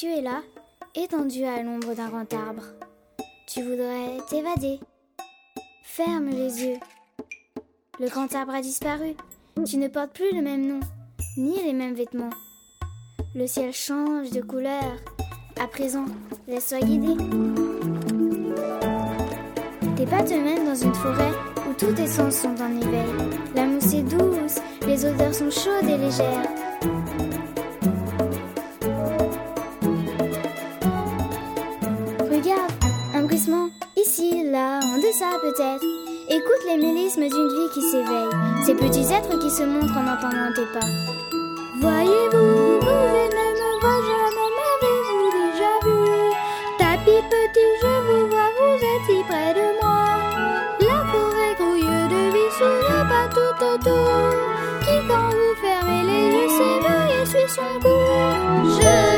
Tu es là, étendu à l'ombre d'un grand arbre. Tu voudrais t'évader. Ferme les yeux. Le grand arbre a disparu. Tu ne portes plus le même nom, ni les mêmes vêtements. Le ciel change de couleur. À présent, laisse-toi guider. Tes pas te mènent dans une forêt où tous tes sens sont en éveil. La mousse est douce, les odeurs sont chaudes et légères. Ici, là, en deçà peut-être. Écoute les mélismes d'une vie qui s'éveille, ces petits êtres qui se montrent en entendant tes pas. Voyez-vous, vous ne me vois jamais, m'avez-vous déjà vu Tapis petit, je vous vois, vous êtes si près de moi. La forêt grouille de vie sous le pas tout autour. Qui quand vous fermez les yeux s'éveille et suit son cours. Je